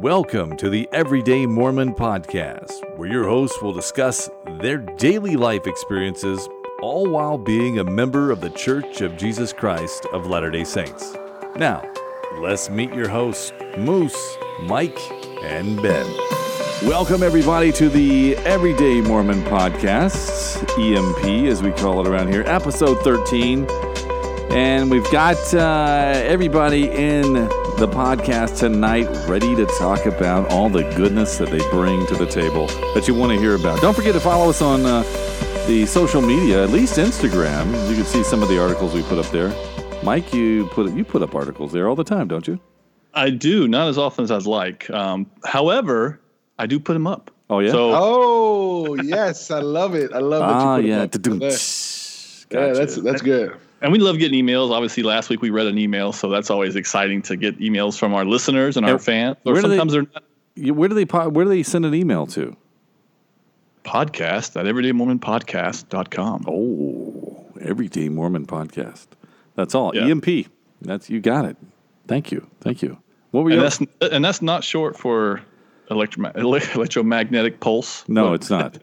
Welcome to the Everyday Mormon Podcast, where your hosts will discuss their daily life experiences, all while being a member of the Church of Jesus Christ of Latter day Saints. Now, let's meet your hosts, Moose, Mike, and Ben. Welcome, everybody, to the Everyday Mormon Podcast, EMP as we call it around here, episode 13. And we've got uh, everybody in the podcast tonight ready to talk about all the goodness that they bring to the table that you want to hear about. Don't forget to follow us on uh, the social media, at least Instagram. You can see some of the articles we put up there. Mike, you put you put up articles there all the time, don't you? I do, not as often as I'd like. Um, however, I do put them up. Oh yeah. So Oh yes, I love it. I love ah that you yeah. put Da-dum. it. Yeah, that's that's good. And we love getting emails. Obviously, last week we read an email, so that's always exciting to get emails from our listeners and our And fans. Or where do they- sometimes they're not where do they where do they send an email to? podcast at everydaymormonpodcast.com. Oh, Everyday Mormon Podcast. That's all. Yeah. EMP. That's you got it. Thank you. Thank you. What were you? And that's and that's not short for electro, electromagnetic pulse. No, it's not.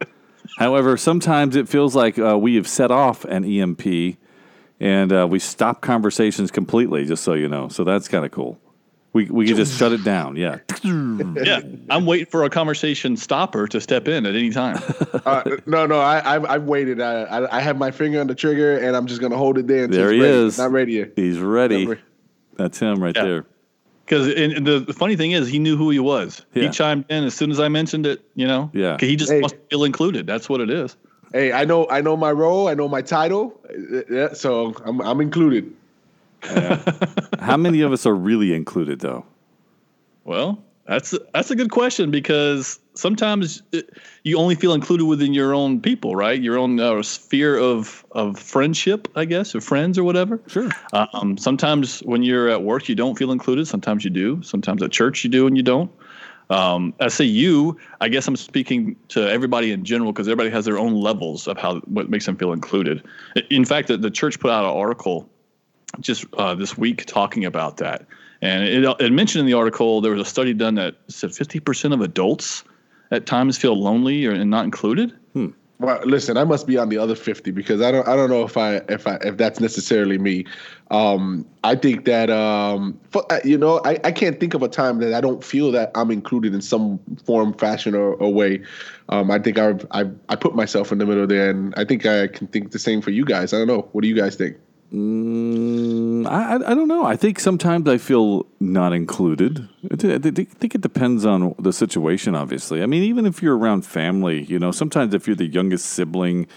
However, sometimes it feels like uh, we have set off an EMP and uh, we stop conversations completely, just so you know. So that's kind of cool. We, we can just shut it down. Yeah. yeah. I'm waiting for a conversation stopper to step in at any time. Uh, no, no, I, I've, I've waited. I, I, I have my finger on the trigger, and I'm just gonna hold it there. Until There he ready. is. Not ready yet. He's ready. Re- That's him right Yeah. there. Because and the, the funny thing is, he knew who he was. Yeah. He chimed in as soon as I mentioned it. You know, Yeah. He just Hey. wants to feel included. That's what it is. Hey, I know, I know my role. I know my title. Yeah, so I'm, I'm included. How many of us are really included, though? Well, that's that's a good question because sometimes it, you only feel included within your own people, right? Your own uh, sphere of of friendship, I guess, or friends or whatever. Sure. Um, sometimes when you're at work, you don't feel included. Sometimes you do. Sometimes at church, you do and you don't. Um, I say you. I guess I'm speaking to everybody in general because everybody has their own levels of how what makes them feel included. In fact, the, the church put out an article just uh, this week talking about that, and it, it mentioned in the article there was a study done that said 50% of adults at times feel lonely or and not included. Well, listen, I must be on the other fifty because I don't I don't know if I if I if that's necessarily me. Um, I think that um, for, uh, you know I, I can't think of a time that I don't feel that I'm included in some form, fashion, or, or way. Um, I think I've, I've I put myself in the middle there, and I think I can think the same for you guys. I don't know. What do you guys think? Mm, I, I I don't know. I think sometimes I feel not included. I thi- I thi- think it depends on the situation. Obviously, I mean, even if you're around family, you know, sometimes if you're the youngest sibling,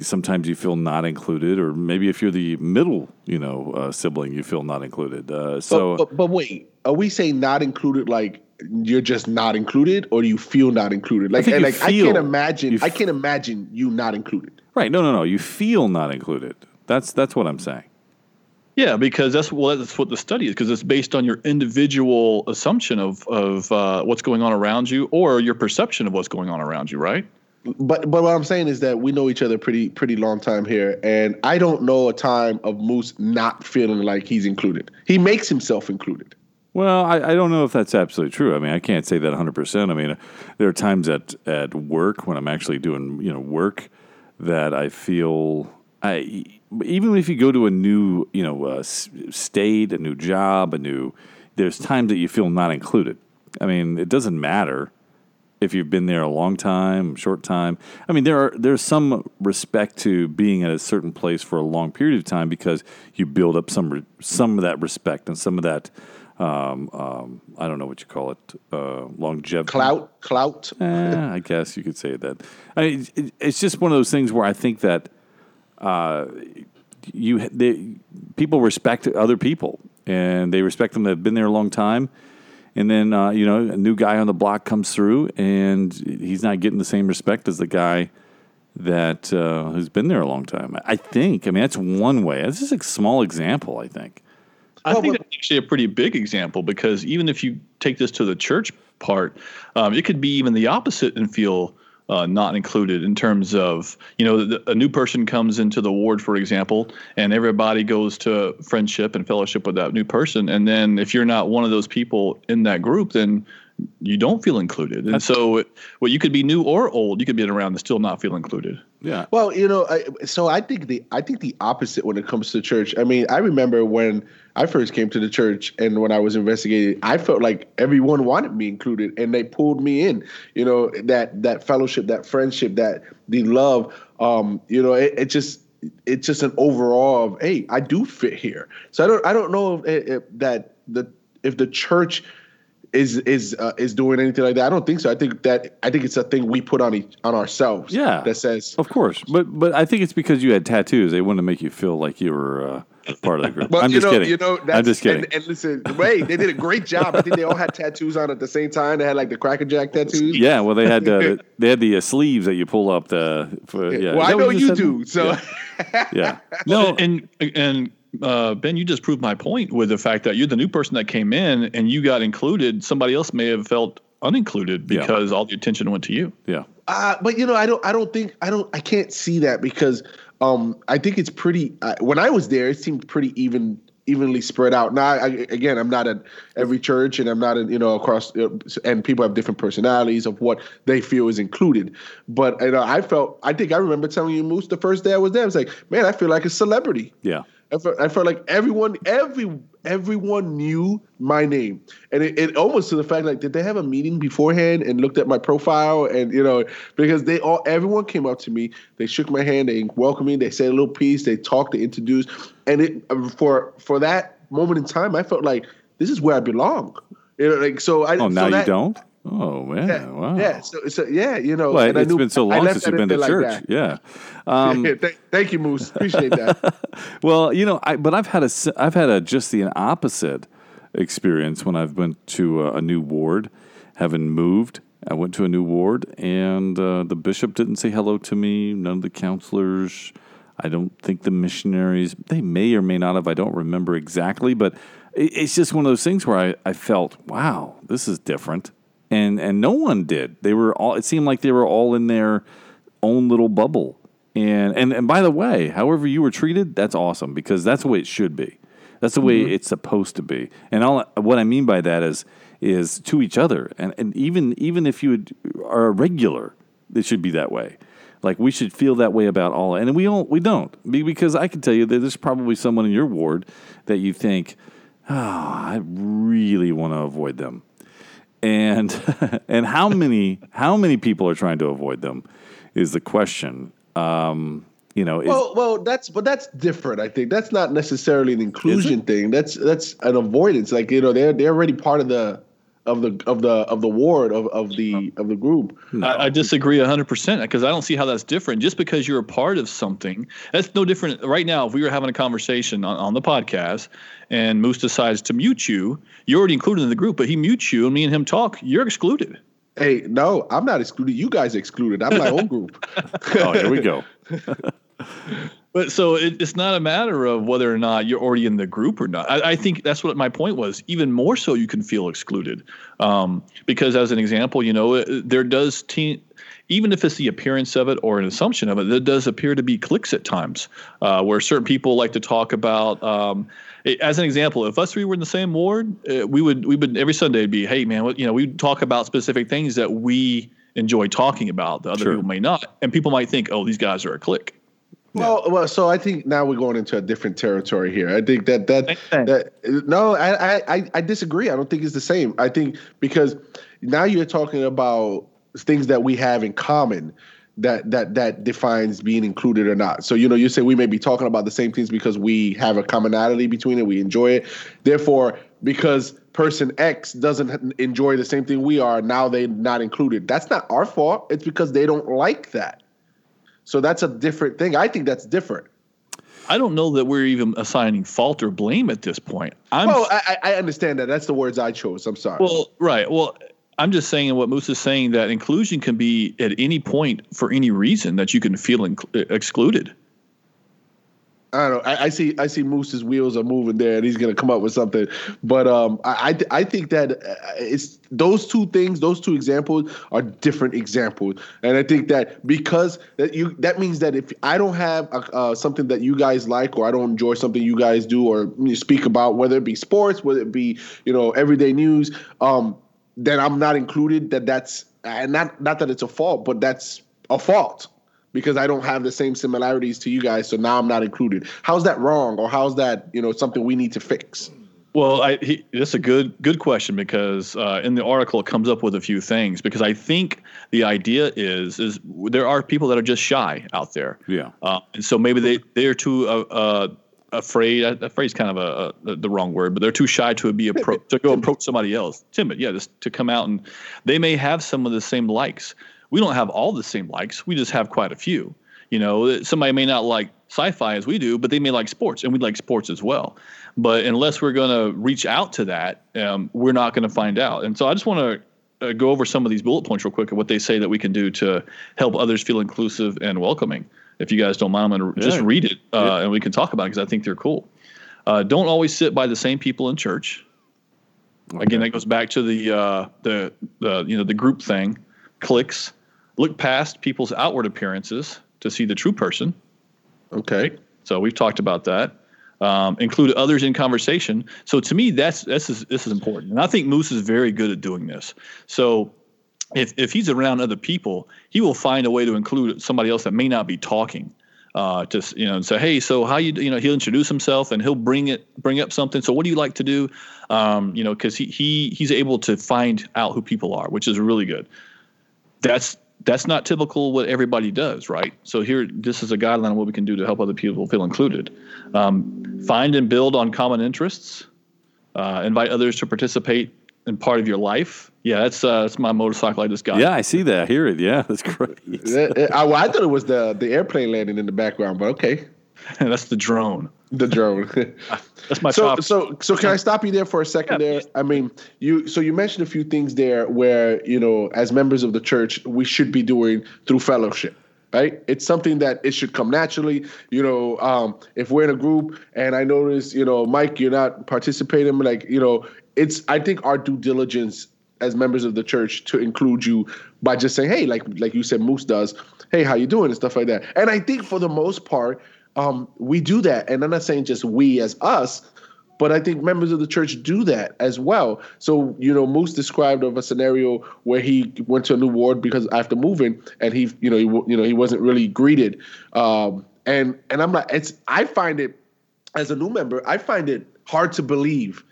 sometimes you feel not included, or maybe if you're the middle, you know, uh, sibling, you feel not included. Uh, so but, but but wait, are we saying not included like? You're just not included, or you feel not included? Like, you like I can't imagine. you I f- can't imagine you not included. right, no, no, no, you feel not included. That's that's what I'm saying. Yeah, because that's well, that's what the study is. Because it's based on your individual assumption of of uh, what's going on around you, or your perception of what's going on around you, right? But but what I'm saying is that we know each other pretty pretty long time here, and I don't know a time of Moose not feeling like he's included. He makes himself included. Well, I, I don't know if that's absolutely true. I mean, I can't say that 100%. I mean, uh, there are times at, at work when I'm actually doing, you know, work that I feel I even if you go to a new, you know, uh, state, a new job, a new there's times that you feel not included. I mean, it doesn't matter if you've been there a long time, short time. I mean, there are there's some respect to being at a certain place for a long period of time because you build up some some of that respect and some of that um, um, I don't know what you call it uh, longevity. Clout, clout. Eh, I guess you could say that. I mean, it, it's just one of those things where I think that uh, you they, people respect other people and they respect them that have been there a long time. And then uh, you know a new guy on the block comes through and he's not getting the same respect as the guy that uh, who's been there a long time. I think. I mean, that's one way. It's just a small example. I think. I think but- that's actually a pretty big example because even if you take this to the church part, um, it could be even the opposite and feel uh, not included in terms of you know the, a new person comes into the ward, for example, and everybody goes to friendship and fellowship with that new person, and then if you're not one of those people in that group, then you don't feel included. And so, well, you could be new or old. You could be around and still not feel included. Yeah. Well, you know, I, so I think the I think the opposite when it comes to church. I mean, I remember when I first came to the church and when I was investigating, I felt like everyone wanted me included, and they pulled me in. You know, that that fellowship, that friendship, that the love. Um, you know, it, it just it's just an overall of hey, I do fit here. So I don't I don't know if, if that the if the church is is uh, is doing anything like that. I don't think so. I think that I think it's a thing we put on each, on ourselves. Yeah. that says. Of course, but but I think it's because you had tattoos. They wanted to make you feel like you were uh, part of the group. Well, I'm you just know, kidding. You know, that's, I'm just kidding. And, and listen, wait, they did a great job. I think they all had tattoos on at the same time. They had like the Cracker Jack tattoos. yeah, well, they had uh, they had the uh, sleeves that you pull up. The for, yeah. Well, Is I know you do. So Yeah. yeah. No, and and uh, Ben, you just proved my point with the fact that you're the new person that came in and you got included. Somebody else may have felt unincluded Yeah. because all the attention went to you. yeah. Uh, but you know, I don't. I don't think. I don't. I can't see that because um, I think it's pretty. Uh, when I was there, it seemed pretty even, evenly spread out. Now, I, again, I'm not at every church, and I'm not in, you know across. Uh, and people have different personalities of what they feel is included. But you know, I felt. I think I remember telling you, Moose, the first day I was there, I was like, man, I feel like a celebrity. Yeah. I felt, I felt like everyone, every everyone knew my name, and it, it almost to the fact like, did they have a meeting beforehand and looked at my profile, and you know, because they all, everyone came up to me, they shook my hand, they welcomed me, they said a little piece, they talked, they introduced, and it uh, for for that moment in time, I felt like this is where I belong, you know, like so. I Oh, so now you don't. Oh man. Yeah, wow. yeah, so, so yeah, you know, Well, and I it's knew- been so long since you've been to church. like yeah. Um. Thank- thank you, Moose. Appreciate that. Well, you know, I, but I've had a I've had a just the opposite experience when I've been to a, a new ward, having moved. I went to a new ward, and uh, the bishop didn't say hello to me. None of the counselors. I don't think the missionaries. They may or may not have. I don't remember exactly, but it, it's just one of those things where I, I felt, wow, this is different, and and no one did. They were all. It seemed like they were all in their own little bubble. And, and and by the way, however you were treated, that's awesome because that's the way it should be. That's the way mm-hmm. it's supposed to be. And all what I mean by that is is to each other. And and even even if you would, are a regular, it should be that way. Like we should feel that way about all. And we all we don't because I can tell you that there's probably someone in your ward that you think, oh, I really want to avoid them and and how many how many people are trying to avoid them is the question. Um, you know, is, Well, well, that's but that's different. I think that's not necessarily an inclusion thing. That's that's an avoidance. Like you know, they're they're already part of the of the of the of the ward of, of the of the group. I, I disagree 100% because I don't see how that's different. Just because you're a part of something, that's no different. Right now, if we were having a conversation on, on the podcast and Moose decides to mute you, you're already included in the group, but he mutes you and me and him talk, you're excluded. Hey, no, I'm not excluded. You guys excluded. I'm my own group. oh, here we go. But so it, it's not a matter of whether or not you're already in the group or not. I, I think that's what my point was. Even more so, you can feel excluded um, because, as an example, you know, there does te- even if it's the appearance of it or an assumption of it, there does appear to be cliques at times uh, where certain people like to talk about. Um, as an example, if us three were in the same ward, uh, we would we would every Sunday be, hey man, what, you know, we'd talk about specific things that we enjoy talking about. The other Sure. people may not, and people might think, oh, these guys are a clique. Well, well, so I think now we're going into a different territory here. I think that that that no, I, I I- I disagree. I don't think it's the same. I think because now you're talking about things that we have in common that that that defines being included or not. So you know, you say we may be talking about the same things because we have a commonality between it, we enjoy it. Therefore, because person X doesn't enjoy the same thing we are, now they're not included. That's not our fault. It's because they don't like that. So that's a different thing. I think that's different. I don't know that we're even assigning fault or blame at this point. I'm Well, I, I understand that. That's the words I chose. I'm sorry. well, right. Well, I'm just saying what Moose is saying that inclusion can be at any point for any reason that you can feel inc- uh, excluded. I don't know. I, I see. I see Moose's wheels are moving there, and he's to come up with something. But um, I, I I think that uh, it's those two things. Those two examples are different examples, and I think that because that you that means that if I don't have uh uh, something that you guys like, or I don't enjoy something you guys do, or speak about, whether it be sports, whether it be you know everyday news, um, then I'm not included. That that's and not not that it's a fault, but that's a fault because I don't have the same similarities to you guys. So now I'm not included. How's that wrong, or how's that you know something we need to fix? Well, I, he, that's a good good question because uh, in the article it comes up with a few things because I think the idea is is there are people that are just shy out there. Yeah. Uh, and so maybe they they are too uh, uh, afraid. Afraid is kind of a, a, the wrong word, but they're too shy to be appro- to go approach somebody else. Timid, yeah, just to come out and they may have some of the same likes. We don't have all the same likes. We just have quite a few. You know, somebody may not like sci-fi as we do, but they may like sports, and we like sports as well. But unless we're going to reach out to that, um, we're not going to find out. And so I just want to uh, go over some of these bullet points real quick of what they say that we can do to help others feel inclusive and welcoming. If you guys don't mind, I'm going to yeah. just read it uh, yeah. and we can talk about it because I think they're cool. Uh, don't always sit by the same people in church. Okay. Again, that goes back to the uh, the the you know the group thing. Cliques. Look past people's outward appearances to see the true person. Okay. So we've talked about that um, include others in conversation. So to me, that's this is this is important, and I think Moose is very good at doing this. So if if he's around other people, he will find a way to include somebody else that may not be talking. Uh, to you know, and say, hey, so how you you know he'll introduce himself and he'll bring it bring up something. So what do you like to do? Um, you know, because he he he's able to find out who people are, which is really good. That's that's not typical what everybody does, right? So here, this is a guideline on what we can do to help other people feel included. Um, find and build on common interests. Uh, invite others to participate in part of your life. Yeah, that's uh, that's my motorcycle I just got. Yeah, I see that. I hear it. Yeah, that's great. I, I thought it was the the airplane landing in the background, but okay. that's the drone. The drone. That's my so so so. Can I stop you there for a second? Yeah. There, I mean, you. So you mentioned a few things there where you know, as members of the church, we should be doing through fellowship. Right, it's something that it should come naturally. You know, um, if we're in a group and I notice, you know, Mike, you're not participating, like, you know, it's. I think our due diligence as members of the church to include you by just saying, hey, like like you said, Moose does. Hey, how you doing and stuff like that. And I think for the most part, um, we do that. And I'm not saying just we as us, but I think members of the church do that as well. So, you know, Moose described of a scenario where he went to a new ward because after moving, and he, you know, he, you know, he wasn't really greeted. Um, and and I'm like, it's I find it as a new member, I find it hard to believe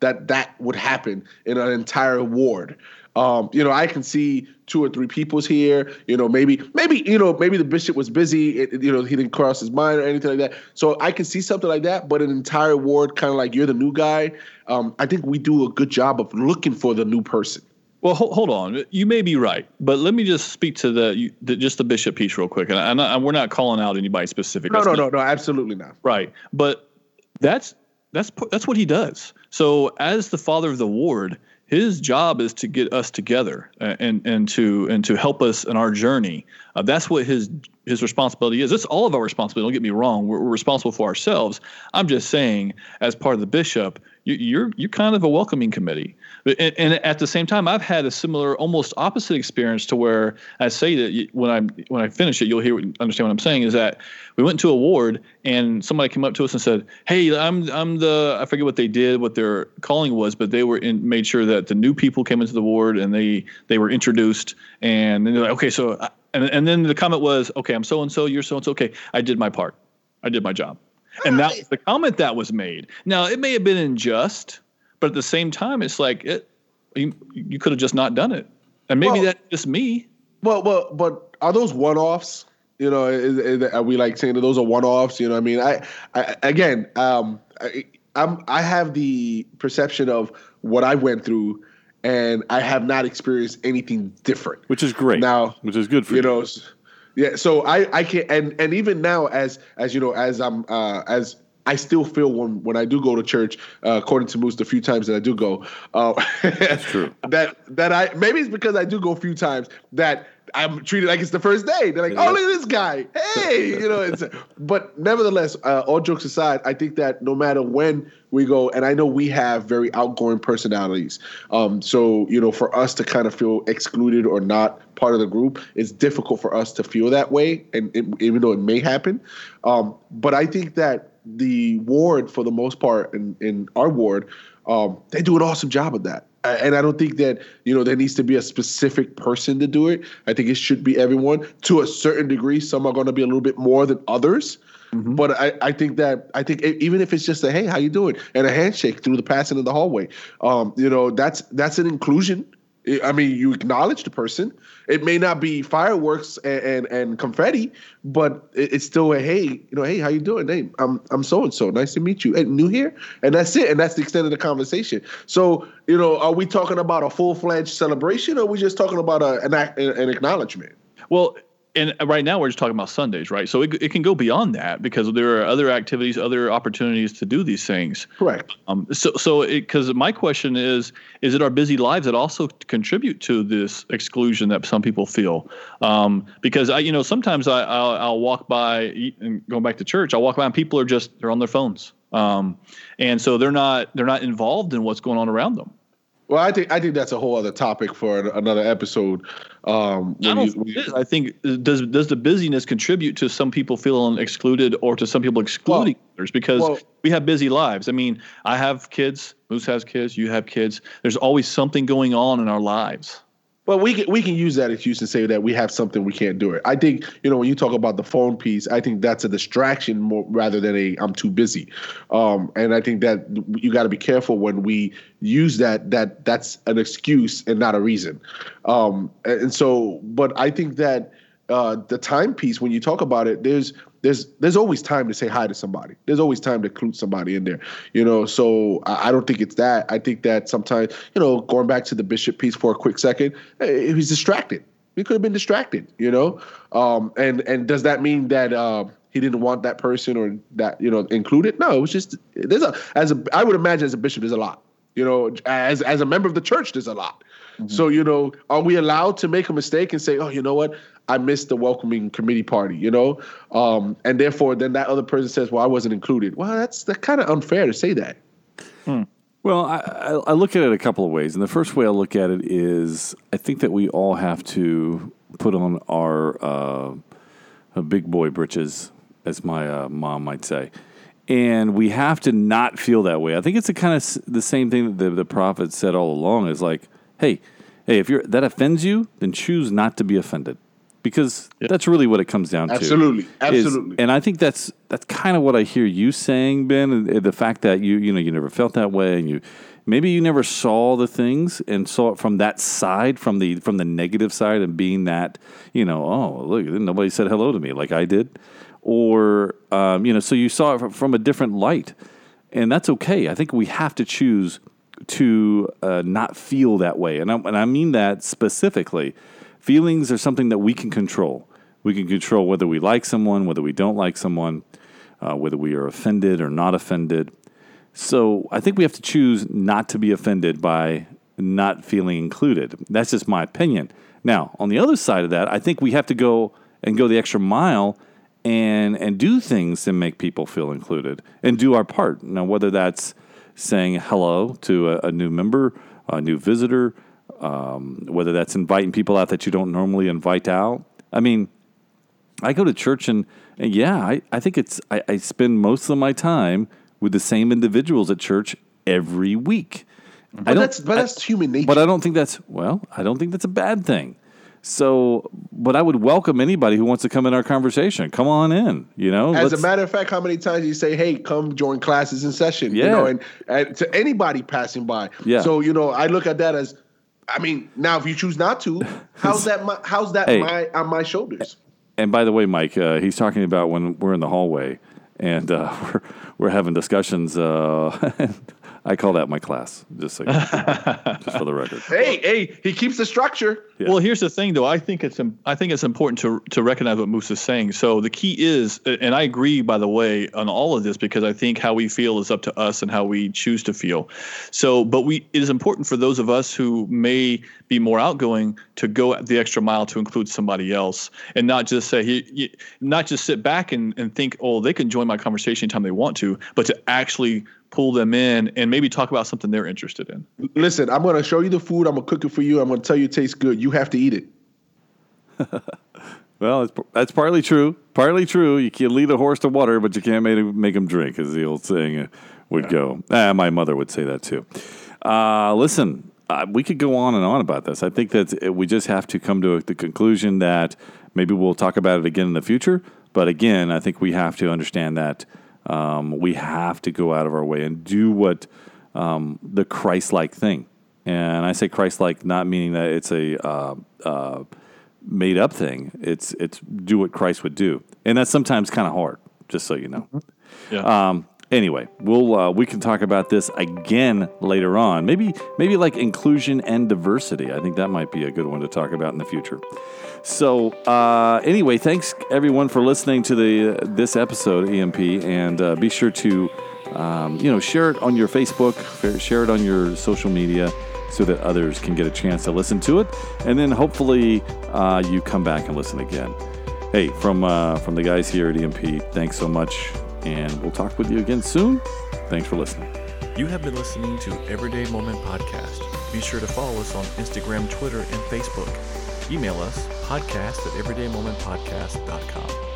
that that would happen in an entire ward. Um, you know, I can see two or three people's here. You know, maybe, maybe, you know, maybe the bishop was busy. It, you know, he didn't cross his mind or anything like that. So I can see something like that. But an entire ward, kind of like you're the new guy. Um, I think we do a good job of looking for the new person. Well, hold, hold on. You may be right, but let me just speak to the, the just the bishop piece real quick. And I, I, we're not calling out anybody specific. No, that's no, no, no, absolutely not. Right, but that's that's that's what he does. So as the father of the ward, his job is to get us together and and to and to help us in our journey. Uh, that's what his his responsibility is. It's all of our responsibility. Don't get me wrong. We're, we're responsible for ourselves. I'm just saying, as part of the bishop, you, you're you're kind of a welcoming committee. And, and, at the same time, I've had a similar, almost opposite experience to where I say that when I when I finish it, you'll hear understand what I'm saying. Is that we went to a ward and somebody came up to us and said, "Hey, I'm I'm the I forget what they did, what their calling was, but they were in, made sure that the new people came into the ward and they they were introduced and they're like, okay, so and and then the comment was, okay, I'm so and so, you're so and so. Okay, I did my part, I did my job, and that was the comment that was made. Now it may have been unjust but at the same time, it's like it, you, you could have just not done it, and maybe well, that's just me. Well, well, but are those one-offs? You know, is, is, are we like saying that those are one-offs? You know, I mean, I, I again, um, I, I'm I have the perception of what I went through, and I have not experienced anything different, which is great. Now, which is good for you, you. know. Yeah, so I I can and and even now as as you know as I'm uh as I still feel when when I do go to church, uh, according to Moose, the few times that I do go, uh, that's true. That that I maybe it's because I do go a few times that I'm treated like it's the first day. They're like, oh, look at this guy. Hey, you know. It's, but nevertheless, uh, all jokes aside, I think that no matter when we go, and I know we have very outgoing personalities. Um, so you know, for us to kind of feel excluded or not part of the group, it's difficult for us to feel that way, and it, even though it may happen. Um, but I think that the ward, for the most part, in, in our ward, um, they do an awesome job of that. and I don't think that you know there needs to be a specific person to do it. I think it should be everyone to a certain degree. Some are going to be a little bit more than others. Mm-hmm. But I, I think that I think even if it's just a hey, how you doing, and a handshake through the passing in the hallway, um, you know, that's that's an inclusion. I mean, you acknowledge the person. It may not be fireworks and and, and confetti, but it's still a hey, you know, hey, how you doing? Hey, I'm I'm so and so. Nice to meet you. Hey, new here, and that's it. And that's the extent of the conversation. So, you know, are we talking about a full fledged celebration, or are we just talking about a, an an acknowledgement? Well, and right now we're just talking about Sundays, right? So it, it can go beyond that because there are other activities, other opportunities to do these things. Correct. Um, so, so because my question is, is it our busy lives that also contribute to this exclusion that some people feel? Um, because I, you know, sometimes I, I'll, I'll walk by and going back to church, I'll walk by and people are just they're on their phones, um, and so they're not they're not involved in what's going on around them. Well, I think I think that's a whole other topic for another episode. Um, I don't. You, you, I think does does the busyness contribute to some people feeling excluded or to some people excluding well, others because well, we have busy lives. I mean, I have kids. Moose has kids. You have kids. There's always something going on in our lives. Well, we can we can use that excuse and say that we have something we can't do it. I think you know when you talk about the phone piece, I think that's a distraction more rather than a I'm too busy, um, and I think that you got to be careful when we use that that that's an excuse and not a reason. Um, and so, but I think that uh, the timepiece when you talk about it, there's there's there's always time to say hi to somebody. There's always time to include somebody in there, you know. So I, I don't think it's that. I think that sometimes, you know, going back to the bishop piece for a quick second, eh, he's distracted. He could have been distracted, you know. Um, and and does that mean that uh, he didn't want that person or that you know included? No, it was just there's a as a I would imagine as a bishop there's a lot. You know, as as a member of the church, there's a lot. Mm-hmm. So you know, are we allowed to make a mistake and say, oh, you know what? I missed the welcoming committee party, you know, um, and therefore then that other person says, "Well, I wasn't included." Well, that's that's kind of unfair to say that. Hmm. Well, I, I look at it a couple of ways, and the first way I look at it is I think that we all have to put on our uh, big boy britches, as my uh, mom might say, and we have to not feel that way. I think it's a kind of the same thing that the, the prophet said all along: is like, hey, hey, if you're that offends you, then choose not to be offended because yep. that's really what it comes down absolutely. to. Absolutely, absolutely. And I think that's that's kind of what I hear you saying, Ben. The fact that you you know you never felt that way, and you maybe you never saw the things and saw it from that side, from the from the negative side, and being that you know, oh look, nobody said hello to me like I did, or um, you know, so you saw it from a different light, and that's okay. I think we have to choose to uh, not feel that way, and I, and I mean that specifically Feelings are something that we can control. We can control whether we like someone, whether we don't like someone, uh, whether we are offended or not offended. So I think we have to choose not to be offended by not feeling included. That's just my opinion. Now, on the other side of that, I think we have to go and go the extra mile and and do things to make people feel included and do our part. Now, whether that's saying hello to a, a new member, a new visitor, um, whether that's inviting people out that you don't normally invite out. I mean, I go to church and, and yeah, I, I think it's, I, I spend most of my time with the same individuals at church every week. But that's but that's I, human nature. But I don't think that's well. I don't think that's a bad thing. So, but I would welcome anybody who wants to come in our conversation. Come on in. You know. As a matter of fact, how many times you say, "Hey, come join classes in session"? Yeah. You know, and, and to anybody passing by. Yeah. So you know, I look at that as I mean, now if you choose not to, how's that? My, how's that hey, my on my shoulders? And by the way, Mike, uh, he's talking about when we're in the hallway and uh, we're we're having discussions. Uh, I call that my class, just so you, just for the record. Hey, hey, he keeps the structure. Yeah. Well, here's the thing, though. I think it's I think it's important to to recognize what Moose is saying. So the key is, and I agree, by the way, on all of this because I think how we feel is up to us and how we choose to feel. So, but we it is important for those of us who may be more outgoing to go the extra mile to include somebody else and not just say he, not just sit back and, and think, oh, they can join my conversation anytime they want to, but to actually pull them in and maybe talk about something they're interested in. Listen, I'm going to show you the food. I'm going to cook it for you. I'm going to tell you it tastes good. You have to eat it. well, that's partly true. Partly true. You can lead a horse to water, but you can't make him, make him drink, as the old saying uh, would yeah. go. Ah, my mother would say that too. Uh, listen, uh, we could go on and on about this. I think that we just have to come to a, the conclusion that maybe we'll talk about it again in the future. But again, I think we have to understand that um, we have to go out of our way and do what um, the Christ-like thing. And I say Christ-like, not meaning that it's a uh, uh, made-up thing. It's it's do what Christ would do, and that's sometimes kind of hard. Just so you know. Yeah. Um, anyway, we'll uh, we can talk about this again later on. Maybe maybe like inclusion and diversity. I think that might be a good one to talk about in the future. So uh, anyway, thanks everyone for listening to the uh, this episode EMP, and uh, be sure to um, you know share it on your Facebook, share it on your social media. So that others can get a chance to listen to it, and then hopefully uh, you come back and listen again. Hey, from uh, from the guys here at EMP, thanks so much and we'll talk with you again soon. Thanks for listening. You have been listening to Everyday Mormon Podcast. Be sure to follow us on Instagram, Twitter, and Facebook. Email us podcast at everydaymormonpodcast.com.